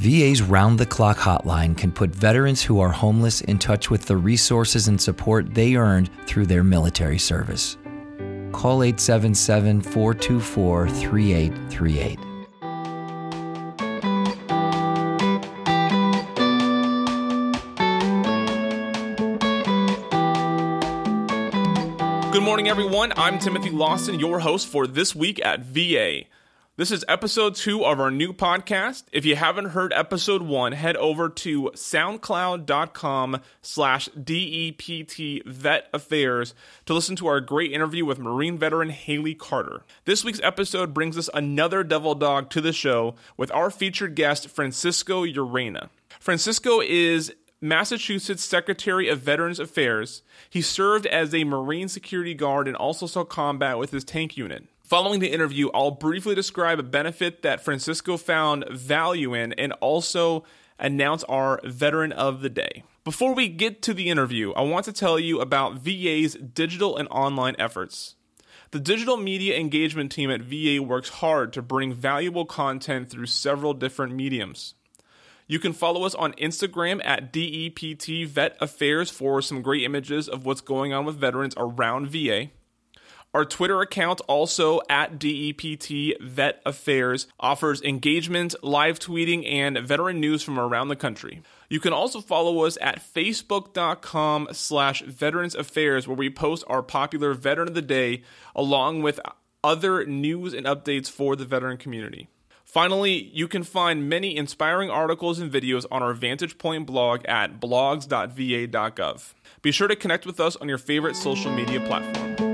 VA's round the clock hotline can put veterans who are homeless in touch with the resources and support they earned through their military service. Call 877 424 3838. Good morning, everyone. I'm Timothy Lawson, your host for This Week at VA. This is episode two of our new podcast. If you haven't heard episode one, head over to soundcloud.com slash DEPT Vet Affairs to listen to our great interview with Marine veteran Haley Carter. This week's episode brings us another devil dog to the show with our featured guest, Francisco Urena. Francisco is Massachusetts Secretary of Veterans Affairs. He served as a Marine security guard and also saw combat with his tank unit. Following the interview, I'll briefly describe a benefit that Francisco found value in and also announce our Veteran of the Day. Before we get to the interview, I want to tell you about VA's digital and online efforts. The digital media engagement team at VA works hard to bring valuable content through several different mediums. You can follow us on Instagram at DEPT Vet Affairs for some great images of what's going on with veterans around VA. Our Twitter account, also at DEPT Vet Affairs, offers engagement, live tweeting, and veteran news from around the country. You can also follow us at facebook.com slash veterans affairs, where we post our popular Veteran of the Day, along with other news and updates for the veteran community. Finally, you can find many inspiring articles and videos on our Vantage Point blog at blogs.va.gov. Be sure to connect with us on your favorite social media platform.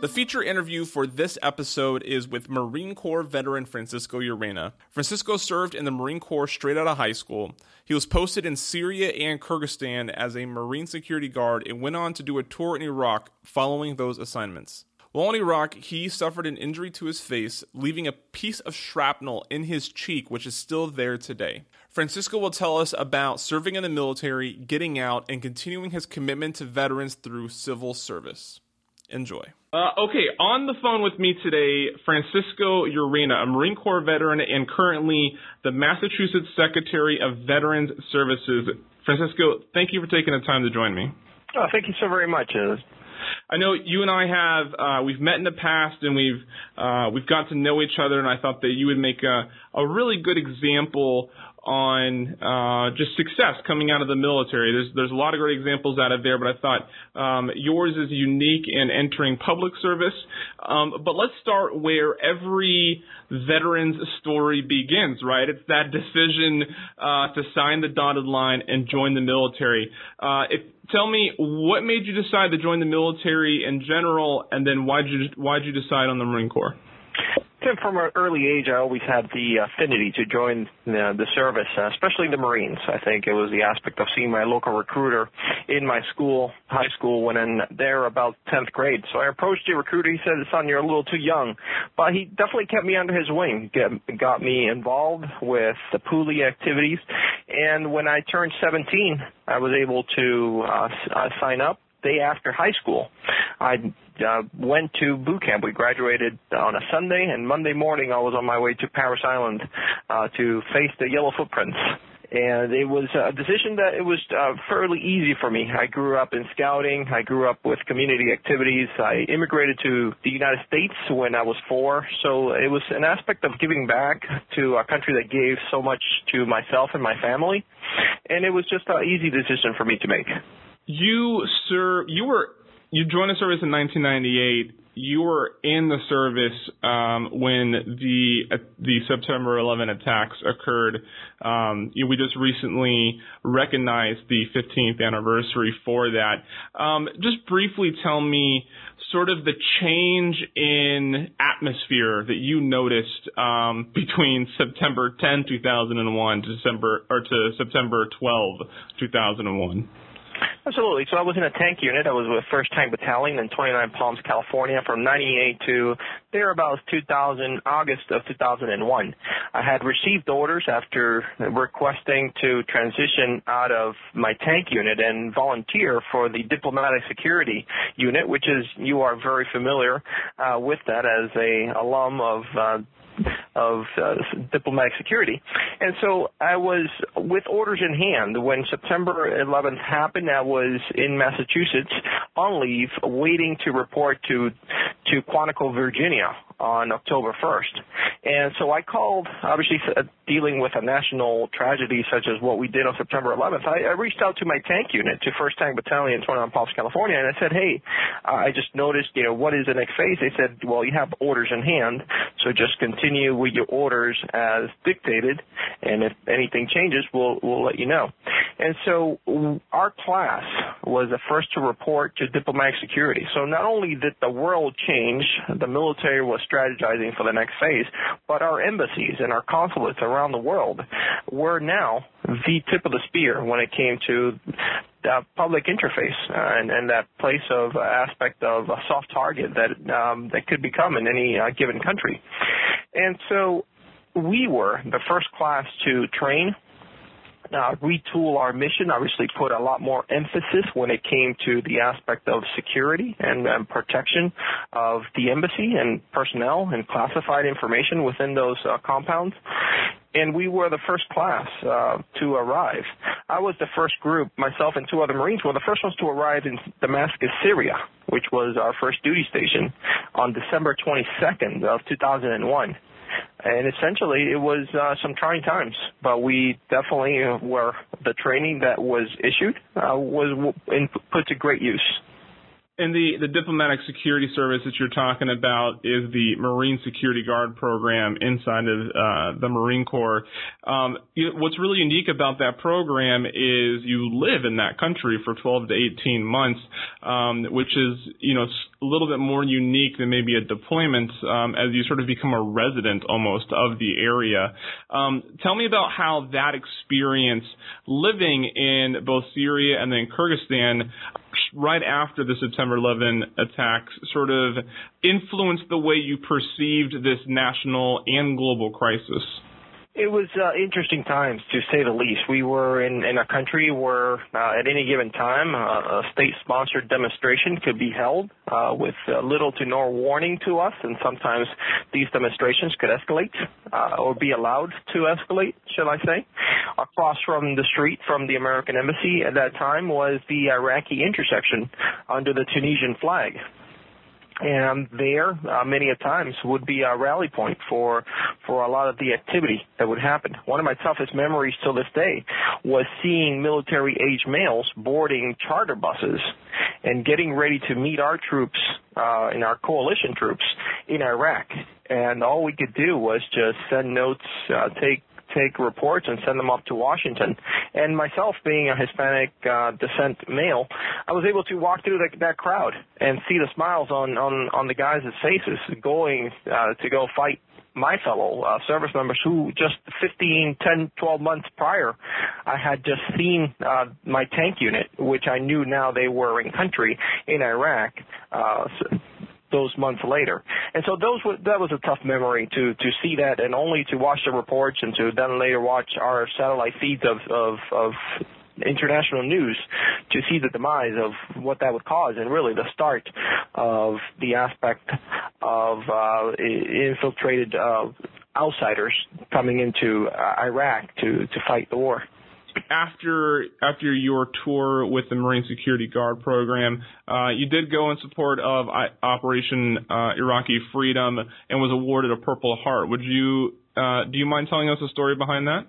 The feature interview for this episode is with Marine Corps veteran Francisco Urena. Francisco served in the Marine Corps straight out of high school. He was posted in Syria and Kyrgyzstan as a Marine security guard and went on to do a tour in Iraq following those assignments. While in Iraq, he suffered an injury to his face, leaving a piece of shrapnel in his cheek, which is still there today. Francisco will tell us about serving in the military, getting out, and continuing his commitment to veterans through civil service. Enjoy. Uh, okay, on the phone with me today, Francisco Urena, a Marine Corps veteran and currently the Massachusetts Secretary of Veterans Services. Francisco, thank you for taking the time to join me. Oh, thank you so very much. Uh, I know you and I have uh, we've met in the past and we've uh, we've got to know each other, and I thought that you would make a a really good example on uh, just success coming out of the military. There's there's a lot of great examples out of there, but I thought um, yours is unique in entering public service. Um, but let's start where every veteran's story begins, right? It's that decision uh, to sign the dotted line and join the military. Uh, if, tell me what made you decide to join the military in general, and then why did you why did you decide on the Marine Corps? From an early age, I always had the affinity to join the, the service, uh, especially the Marines. I think it was the aspect of seeing my local recruiter in my school, high school, when in there about 10th grade. So I approached the recruiter. He said, son, you're a little too young. But he definitely kept me under his wing, get, got me involved with the poolee activities. And when I turned 17, I was able to uh, uh, sign up day after high school. I uh, went to boot camp. We graduated on a Sunday, and Monday morning I was on my way to Parris Island uh, to face the yellow footprints. And it was a decision that it was uh, fairly easy for me. I grew up in scouting. I grew up with community activities. I immigrated to the United States when I was four. So it was an aspect of giving back to a country that gave so much to myself and my family. And it was just an easy decision for me to make. You, sir, you were you joined the service in 1998. You were in the service um, when the uh, the September 11 attacks occurred. Um, we just recently recognized the 15th anniversary for that. Um, just briefly tell me sort of the change in atmosphere that you noticed um, between September 10, 2001 to December or to September 12, 2001. Absolutely. So I was in a tank unit. I was with 1st Tank Battalion in 29 Palms, California from 98 to thereabouts 2000, August of 2001. I had received orders after requesting to transition out of my tank unit and volunteer for the diplomatic security unit, which is, you are very familiar uh, with that as a alum of uh, of uh, diplomatic security. And so I was with orders in hand when September 11th happened. I was in Massachusetts on leave, waiting to report to to Quantico, Virginia, on October 1st. And so I called, obviously uh, dealing with a national tragedy such as what we did on September 11th. I, I reached out to my tank unit, to 1st Tank Battalion, 29 Palms, California, and I said, hey, I just noticed, you know, what is the next phase? They said, well, you have orders in hand, so just continue with your orders as dictated, and if anything changes, we'll, we'll let you know. And so our class was the first to report to diplomatic security. So not only did the world change, the military was strategizing for the next phase, but our embassies and our consulates around the world were now the tip of the spear when it came to the public interface uh, and, and, that place of uh, aspect of a soft target that um, that could become in any uh, given country. And so we were the first class to train uh, retool our mission, obviously put a lot more emphasis when it came to the aspect of security and, and protection of the embassy and personnel and classified information within those uh, compounds. And we were the first class uh, to arrive. I was the first group, myself and two other Marines were the first ones to arrive in Damascus, Syria, which was our first duty station on December 22nd of 2001 and essentially it was uh, some trying times. But we definitely were the training that was issued uh, was in, put to great use. And the, the diplomatic security service that you're talking about is the Marine Security Guard program inside of uh, the Marine Corps. Um, you, what's really unique about that program is you live in that country for 12 to 18 months, um, which is you know a little bit more unique than maybe a deployment um, as you sort of become a resident almost of the area. Um, tell me about how that experience living in both Syria and then Kyrgyzstan right after the September 11 attacks sort of influenced the way you perceived this national and global crisis? It was uh, interesting times, to say the least. We were in, in a country where, uh, at any given time, uh, a state-sponsored demonstration could be held uh, with uh, little to no warning to us, and sometimes these demonstrations could escalate uh, or be allowed to escalate, shall I say. Across from the street from the American embassy at that time was the Iraqi interests section under the Tunisian flag and there uh, many a times would be a rally point for for a lot of the activity that would happen. One of my toughest memories till this day was seeing military age males boarding charter buses and getting ready to meet our troops uh, and our coalition troops in Iraq. And all we could do was just send notes, uh, take take reports and send them up to Washington. And myself, being a Hispanic uh, descent male, I was able to walk through the, that crowd and see the smiles on on on the guys' faces going uh, to go fight my fellow uh, service members who just 15, 10, 12 months prior, I had just seen uh, my tank unit, which I knew now they were in country in Iraq. Uh, those months later. And so those were, that was a tough memory to to see that, and only to watch the reports and to then later watch our satellite feeds of of, of international news to see the demise of what that would cause and really the start of the aspect of uh, infiltrated uh, outsiders coming into uh, Iraq to, to fight the war after after your tour with the Marine Security Guard program, uh, you did go in support of Operation uh, Iraqi Freedom and was awarded a Purple Heart. Would you uh, do you mind telling us the story behind that?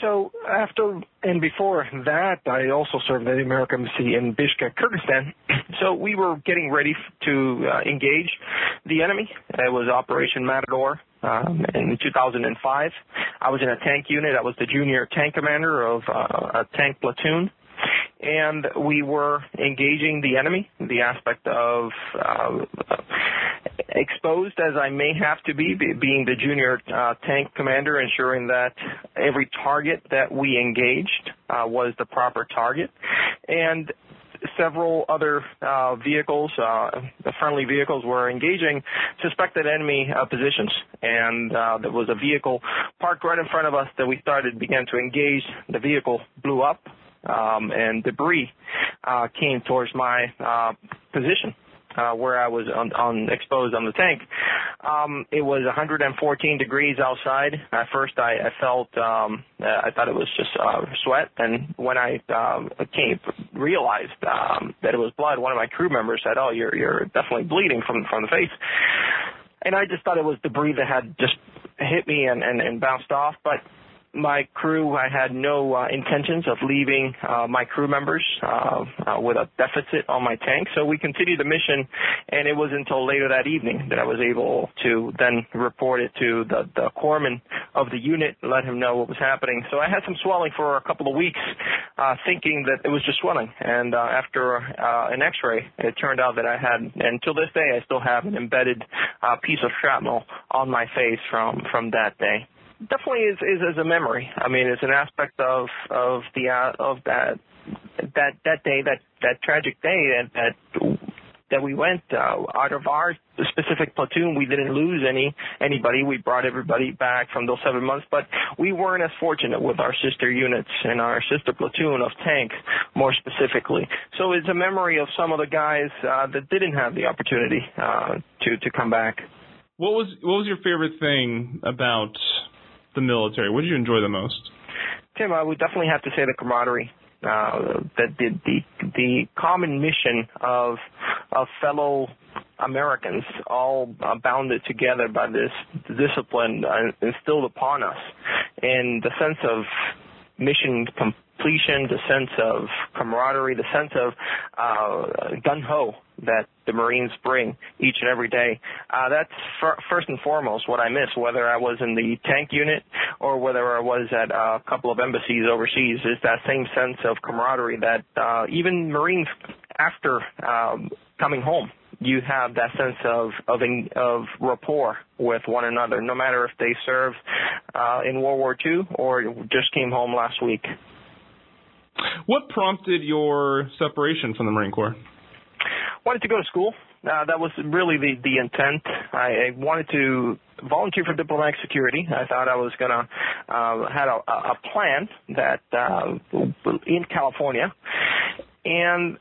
So after and before that, I also served at the American Embassy in Bishkek, Kyrgyzstan. So we were getting ready to uh, engage the enemy. It was Operation Matador um, in 2005. I was in a tank unit. I was the junior tank commander of uh, a tank platoon and we were engaging the enemy, the aspect of uh, exposed as I may have to be, being the junior uh, tank commander, ensuring that every target that we engaged uh, was the proper target. And several other uh, vehicles, uh, friendly vehicles, were engaging suspected enemy uh, positions, and uh, there was a vehicle parked right in front of us that we started began to engage. The vehicle blew up, um, and debris came towards my position uh, where I was on, on exposed on the tank. Um, it was 114 degrees outside. At first, I, I felt um, I thought it was just uh, sweat, and when I um, came realized um, that it was blood, one of my crew members said, "Oh, you're you're definitely bleeding from from the face." And I just thought it was debris that had just hit me and, and, and bounced off, but my crew, I had no uh, intentions of leaving uh, my crew members uh, uh, with a deficit on my tank. So we continued the mission, and it was until later that evening that I was able to then report it to the, the corpsman of the unit, let him know what was happening. So I had some swelling for a couple of weeks, uh, thinking that it was just swelling. And uh, after an X-ray, it turned out that I had, and till this day, I still have an embedded uh, piece of shrapnel on my face from from that day definitely is, is is a memory. I mean, it's an aspect of of the uh, of that that that day that that tragic day that that that we went uh, out of our specific platoon. We didn't lose any anybody. We brought everybody back from those seven months, but we weren't as fortunate with our sister units and our sister platoon of tank, more specifically. So it's a memory of some of the guys uh, that didn't have the opportunity uh, to to come back. What was what was your favorite thing about the military? What did you enjoy the most? Tim, I would definitely have to say the camaraderie. Uh, that the, the the common mission of of fellow Americans all uh, bounded together by this discipline uh, instilled upon us, and the sense of mission completion, the sense of camaraderie, the sense of uh, gun ho that the Marines bring each and every day. Uh, that's f- first and foremost what I miss, whether I was in the tank unit or whether I was at a couple of embassies overseas, is that same sense of camaraderie that uh, even Marines after um, coming home you have that sense of of, of rapport with one another, no matter if they served uh, in World War II or just came home last week. What prompted your separation from the Marine Corps? Wanted to go to school. Uh, that was really the the intent. I, I wanted to volunteer for diplomatic security. I thought I was gonna uh, had a, a plan that uh, in California, and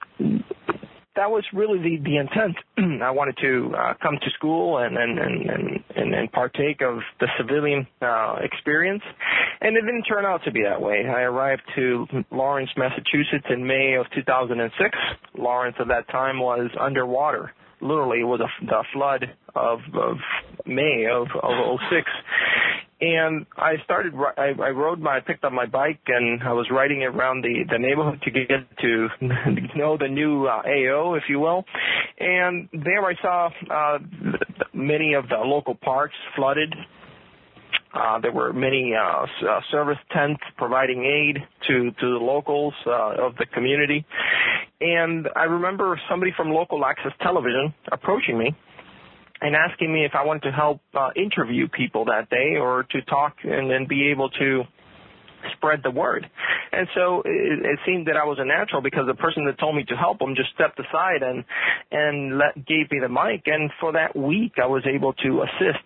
that was really the the intent. I wanted to uh, come to school and and and and, and partake of the civilian uh, experience, and it didn't turn out to be that way. I arrived to Lawrence, Massachusetts, in May of 2006. Lawrence at that time was underwater. Literally, it was a the flood of of May of of 06 and I started. I, I rode my, I picked up my bike, and I was riding around the the neighborhood to get to know the new uh, AO, if you will. And there I saw uh, many of the local parks flooded. Uh, there were many uh, uh, service tents providing aid to to the locals uh, of the community, and I remember somebody from local access television approaching me and asking me if I wanted to help uh, interview people that day or to talk and then be able to spread the word. And so it, it seemed that I was a natural because the person that told me to help them just stepped aside and and let, gave me the mic. And for that week, I was able to assist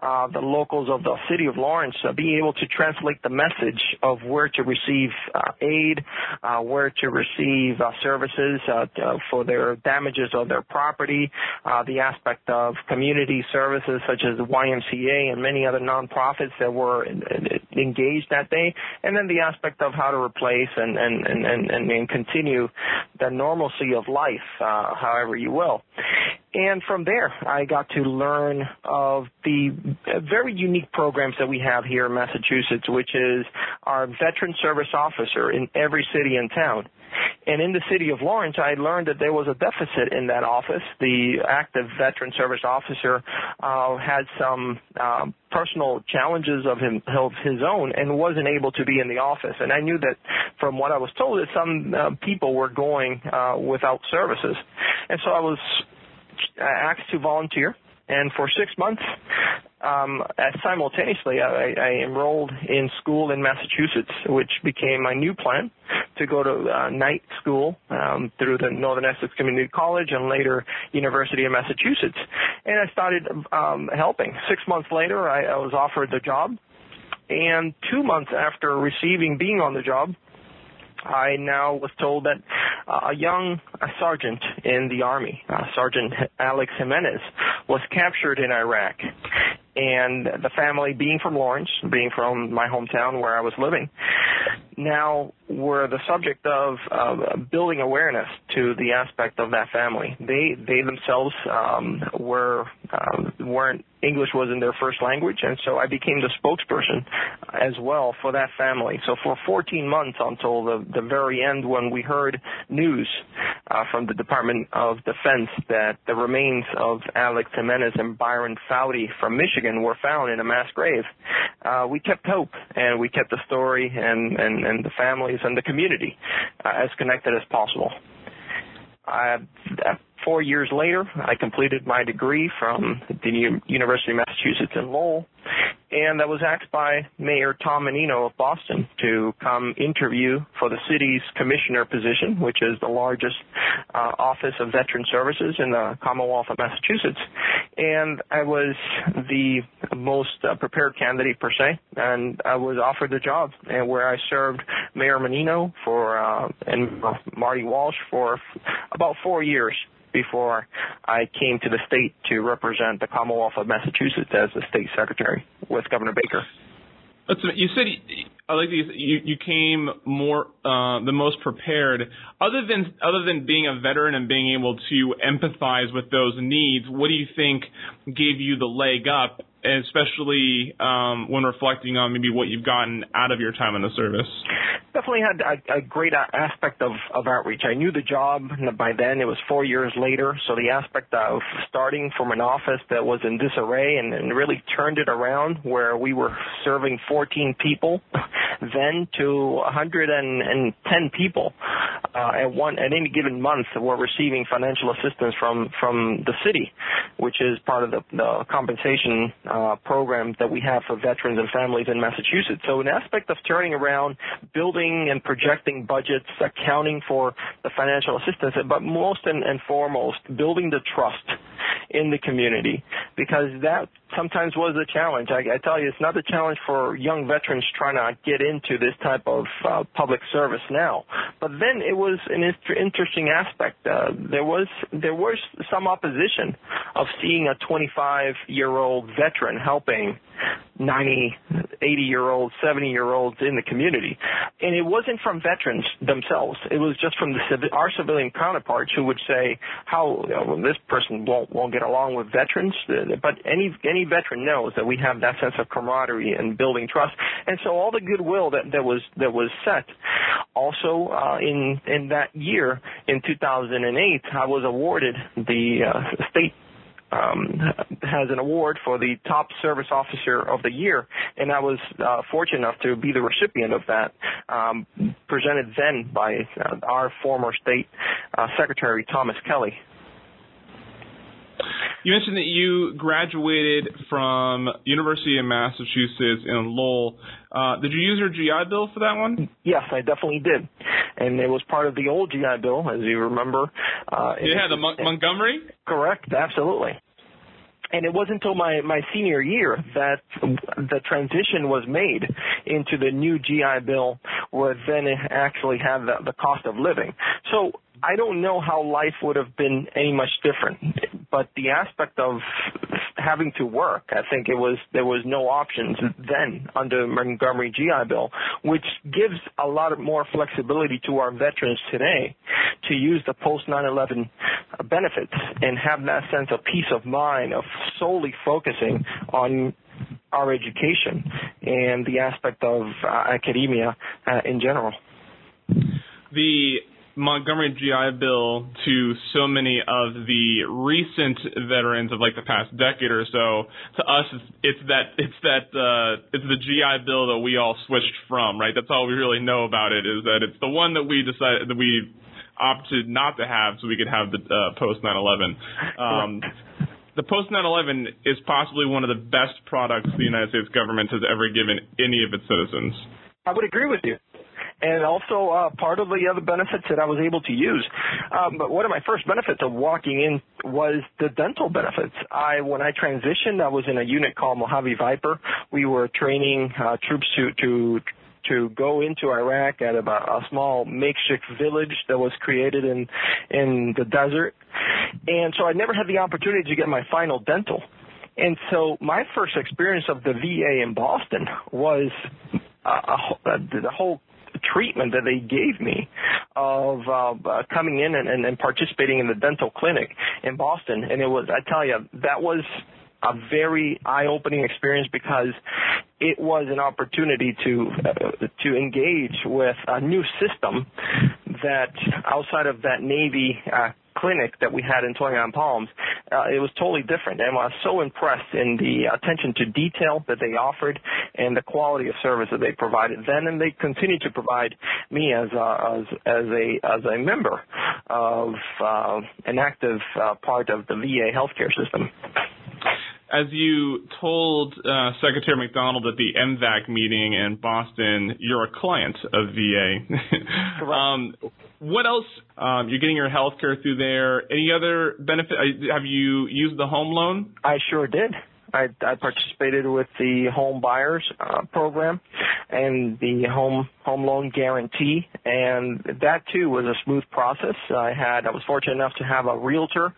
uh, the locals of the city of Lawrence, uh, being able to translate the message of where to receive uh, aid, uh, where to receive uh, services uh, for their damages of their property, uh, the aspect of community services such as the YMCA and many other nonprofits that were engaged that day, and then the aspect of how to replace and and and and, and continue the normalcy of life, uh, however you will. And from there, I got to learn of the very unique programs that we have here in Massachusetts, which is our veteran service officer in every city and town. And in the city of Lawrence, I learned that there was a deficit in that office. The active veteran service officer uh, had some um, personal challenges of, him, of his own and wasn't able to be in the office. And I knew that from what I was told that some uh, people were going uh, without services. And so I was asked to volunteer and for six months, um, simultaneously, I, I enrolled in school in Massachusetts, which became my new plan to go to uh, night school um, through the Northern Essex Community College and later University of Massachusetts. And I started um, helping. Six months later, I, I was offered the job. And two months after receiving being on the job, I now was told that uh, a young a sergeant in the army, uh, Sergeant Alex Jimenez, was captured in Iraq. And the family, being from Lawrence, being from my hometown where I was living, now were the subject of uh, building awareness to the aspect of that family. They they themselves um, were um, weren't English wasn't their first language, and so I became the spokesperson as well for that family. So for 14 months until the the very end, when we heard news uh, from the Department of Defense that the remains of Alex Jimenez and Byron Fouty from Michigan were found in a mass grave, uh, we kept hope and we kept the story and and, and the families and the community uh, as connected as possible. I, uh, four years later, I completed my degree from the University of Massachusetts in Lowell, and I was asked by Mayor Tom Menino of Boston to come interview for the city's commissioner position, which is the largest uh, office of veteran services in the Commonwealth of Massachusetts. And I was the most uh, prepared candidate per se, and I was offered the job, and where I served Mayor Menino for uh, and Marty Walsh for about four years before I came to the state to represent the Commonwealth of Massachusetts as the state secretary with Governor Baker. That's, you said I like these. You you came more uh, the most prepared. Other than other than being a veteran and being able to empathize with those needs, what do you think gave you the leg up, especially um, when reflecting on maybe what you've gotten out of your time in the service? definitely had a, a great aspect of, of outreach. I knew the job by then. It was four years later. So the aspect of starting from an office that was in disarray and, and really turned it around where we were serving 14 people then to 110 people uh, at one at any given month were receiving financial assistance from from the city, which is part of the, the compensation uh, program that we have for veterans and families in Massachusetts. So an aspect of turning around, building and projecting budgets, accounting for the financial assistance, but most and, and foremost, building the trust in the community because that sometimes was a challenge. I, I tell you, it's not a challenge for young veterans trying to get into this type of uh, public service now. But then it was an interesting aspect. Uh, there was there was some opposition of seeing a 25 year old veteran helping 90, 80 year olds, 70 year olds in the community. And it wasn't from veterans themselves. It was just from the, our civilian counterparts who would say how you know, this person won't, won't get along with veterans. But any, any veteran knows that we have that sense of camaraderie and building trust. And so all the goodwill that, that was, that was set. Also, uh, in, in that year, in 2008, I was awarded the uh, state um, has an award for the top service officer of the year, and I was uh, fortunate enough to be the recipient of that, um, presented then by uh, our former state uh, secretary Thomas Kelly. You mentioned that you graduated from University of Massachusetts in Lowell. Uh, did you use your GI Bill for that one? Yes, I definitely did, and it was part of the old GI Bill, as you remember. Uh, yeah, the Mon- Montgomery. Correct, absolutely and it wasn't until my, my senior year that the transition was made into the new GI Bill where then it actually had the, the cost of living. So I don't know how life would have been any much different, but the aspect of having to work, I think it was there was no options then under the Montgomery GI Bill, which gives a lot more flexibility to our veterans today to use the post 9/11 benefits and have that sense of peace of mind of solely focusing on our education and the aspect of uh, academia uh, in general. The Montgomery GI Bill to so many of the recent veterans of like the past decade or so. To us, it's, that it's that uh, it's the GI Bill that we all switched from, right? That's all we really know about it is that it's the one that we decided that we opted not to have, so we could have the uh, post 9/11. Um, the post 9/11 is possibly one of the best products the United States government has ever given any of its citizens. I would agree with you and also uh, part of the other benefits that I was able to use. Um, but one of my first benefits of walking in was the dental benefits. I when I transitioned, I was in a unit called Mojave Viper. We were training uh, troops to to to go into Iraq at a, a small makeshift village that was created in in the desert, and so I never had the opportunity to get my final dental. And so my first experience of the VA in Boston was uh, a, the whole treatment that they gave me of uh, uh, coming in and, and, participating in the dental clinic in Boston. And it was, I tell you, that was a very eye-opening experience because it was an opportunity to uh, to engage with a new system that outside of that Navy uh, clinic that we had in 29 Palms, uh, it was totally different. And I was so impressed in the attention to detail that they offered and the quality of service that they provided then, and they continue to provide me as a, as, as a as a member of uh, an active uh, part of the VA healthcare system as you told uh, Secretary McDonald at the MVAC meeting in Boston, you're a client of VA. um, what else? Um, you're getting your health care through there. Any other benefit? Uh, have you used the home loan? I sure did. I, I participated with the home buyers uh, program and the home home loan guarantee, and that too was a smooth process. I had I was fortunate enough to have a realtor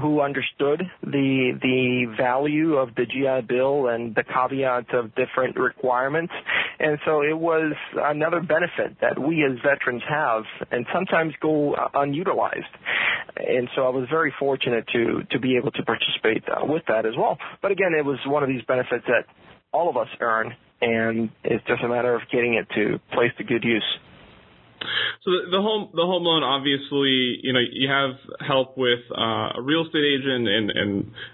who understood the the value of the GI Bill and the caveats of different requirements, and so it was another benefit that we as veterans have, and sometimes go unutilized. And so I was very fortunate to to be able to participate uh, with that as well. But again, it was one of these benefits that all of us earn, and it's just a matter of getting it to place to good use. So the, the home the home loan obviously you know you have help with uh, a real estate agent and and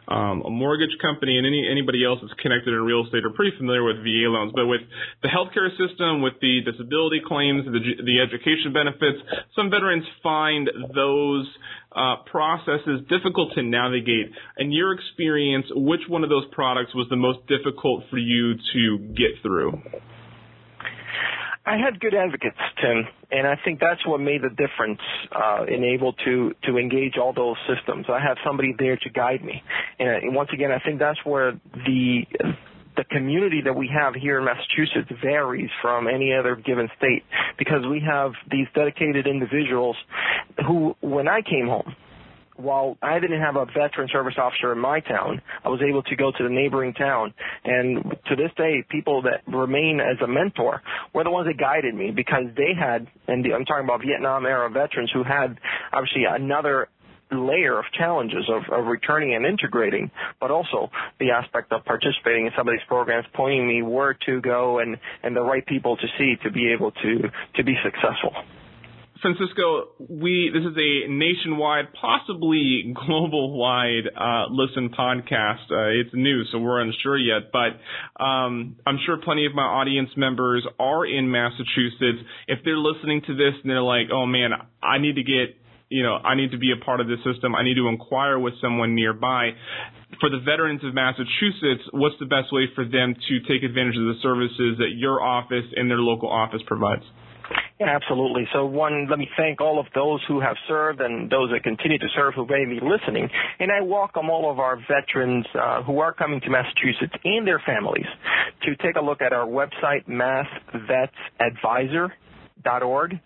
um, a mortgage company and any anybody else that's connected in real estate are pretty familiar with VA loans. But with the healthcare system, with the disability claims, the the education benefits, some veterans find those uh, processes difficult to navigate. In your experience, which one of those products was the most difficult for you to get through? I had good advocates, Tim, and I think that's what made the difference uh, in able to to engage all those systems. I have somebody there to guide me, and, and once again, I think that's where the the community that we have here in Massachusetts varies from any other given state because we have these dedicated individuals who, when I came home, while I didn't have a veteran service officer in my town, I was able to go to the neighboring town. And to this day, people that remain as a mentor were the ones that guided me because they had, and I'm talking about Vietnam era veterans who had obviously another layer of challenges of, of returning and integrating, but also the aspect of participating in some of these programs, pointing me where to go and, and the right people to see to be able to, to be successful. Francisco, we this is a nationwide, possibly global-wide uh, listen podcast. Uh, it's new, so we're unsure yet, but um, I'm sure plenty of my audience members are in Massachusetts. If they're listening to this and they're like, "Oh man, I need to get." You know, I need to be a part of this system. I need to inquire with someone nearby for the veterans of Massachusetts, what's the best way for them to take advantage of the services that your office and their local office provides? Absolutely. So one, let me thank all of those who have served and those that continue to serve who may be listening. And I welcome all of our veterans uh, who are coming to Massachusetts and their families to take a look at our website, massvetsadvisor.org,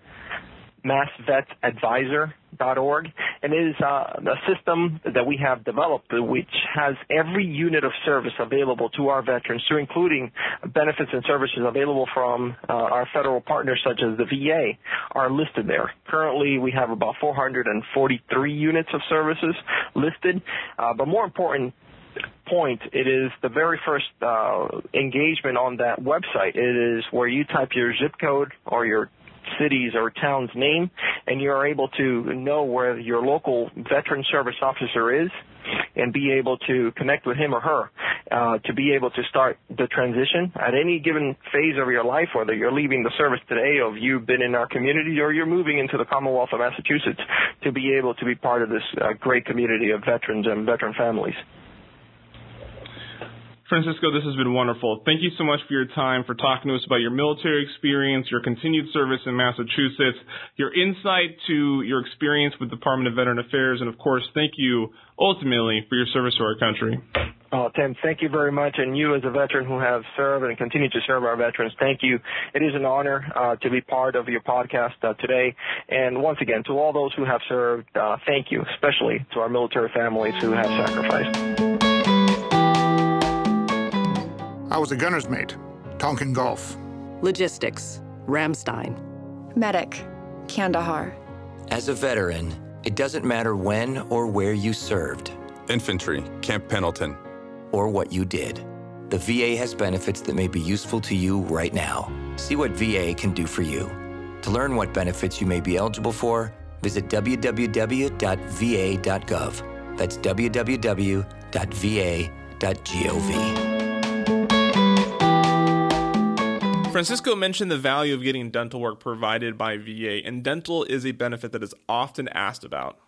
massvetsadvisor.org org, and it is uh, a system that we have developed which has every unit of service available to our veterans, to including benefits and services available from uh, our federal partners such as the VA are listed there. Currently, we have about 443 units of services listed, uh, but more important point, it is the very first uh, engagement on that website. It is where you type your zip code or your city's or town's name, and you are able to know where your local veteran service officer is and be able to connect with him or her uh, to be able to start the transition at any given phase of your life, whether you're leaving the service today or you've been in our community or you're moving into the Commonwealth of Massachusetts to be able to be part of this uh, great community of veterans and veteran families. Francisco, this has been wonderful. Thank you so much for your time, for talking to us about your military experience, your continued service in Massachusetts, your insight to your experience with the Department of Veteran Affairs, and of course, thank you ultimately for your service to our country. Oh, Tim, thank you very much. And you, as a veteran who have served and continue to serve our veterans, thank you. It is an honor uh, to be part of your podcast uh, today. And once again, to all those who have served, uh, thank you, especially to our military families who have sacrificed. I was a gunner's mate, Tonkin Gulf. Logistics, Ramstein. Medic, Kandahar. As a veteran, it doesn't matter when or where you served. Infantry, Camp Pendleton. Or what you did. The VA has benefits that may be useful to you right now. See what VA can do for you. To learn what benefits you may be eligible for, visit www.va.gov. That's www.va.gov. Francisco mentioned the value of getting dental work provided by VA, and dental is a benefit that is often asked about.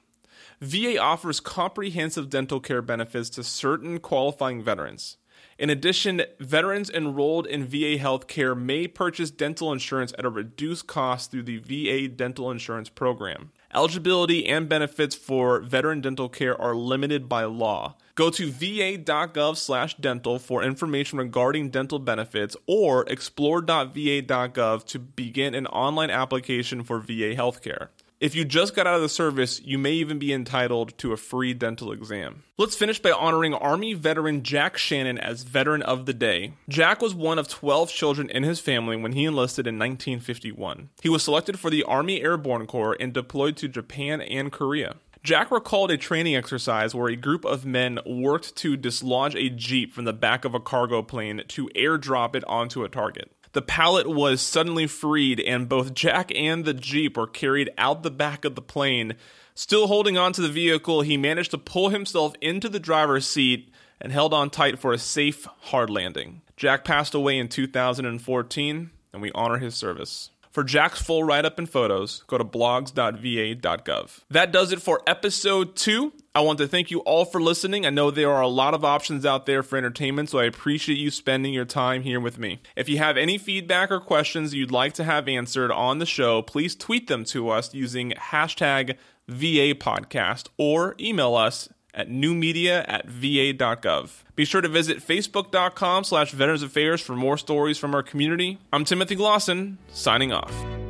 VA offers comprehensive dental care benefits to certain qualifying veterans. In addition, veterans enrolled in VA health care may purchase dental insurance at a reduced cost through the VA Dental Insurance Program. Eligibility and benefits for veteran dental care are limited by law. Go to va.gov/dental for information regarding dental benefits or explore.va.gov to begin an online application for VA healthcare. If you just got out of the service, you may even be entitled to a free dental exam. Let's finish by honoring Army veteran Jack Shannon as Veteran of the Day. Jack was one of 12 children in his family when he enlisted in 1951. He was selected for the Army Airborne Corps and deployed to Japan and Korea. Jack recalled a training exercise where a group of men worked to dislodge a Jeep from the back of a cargo plane to airdrop it onto a target. The pallet was suddenly freed, and both Jack and the Jeep were carried out the back of the plane. Still holding on to the vehicle, he managed to pull himself into the driver's seat and held on tight for a safe, hard landing. Jack passed away in 2014, and we honor his service. For Jack's full write up and photos, go to blogs.va.gov. That does it for episode two. I want to thank you all for listening. I know there are a lot of options out there for entertainment, so I appreciate you spending your time here with me. If you have any feedback or questions you'd like to have answered on the show, please tweet them to us using hashtag VA podcast or email us at newmedia at va.gov. Be sure to visit facebook.com slash veterans affairs for more stories from our community. I'm Timothy Lawson, signing off.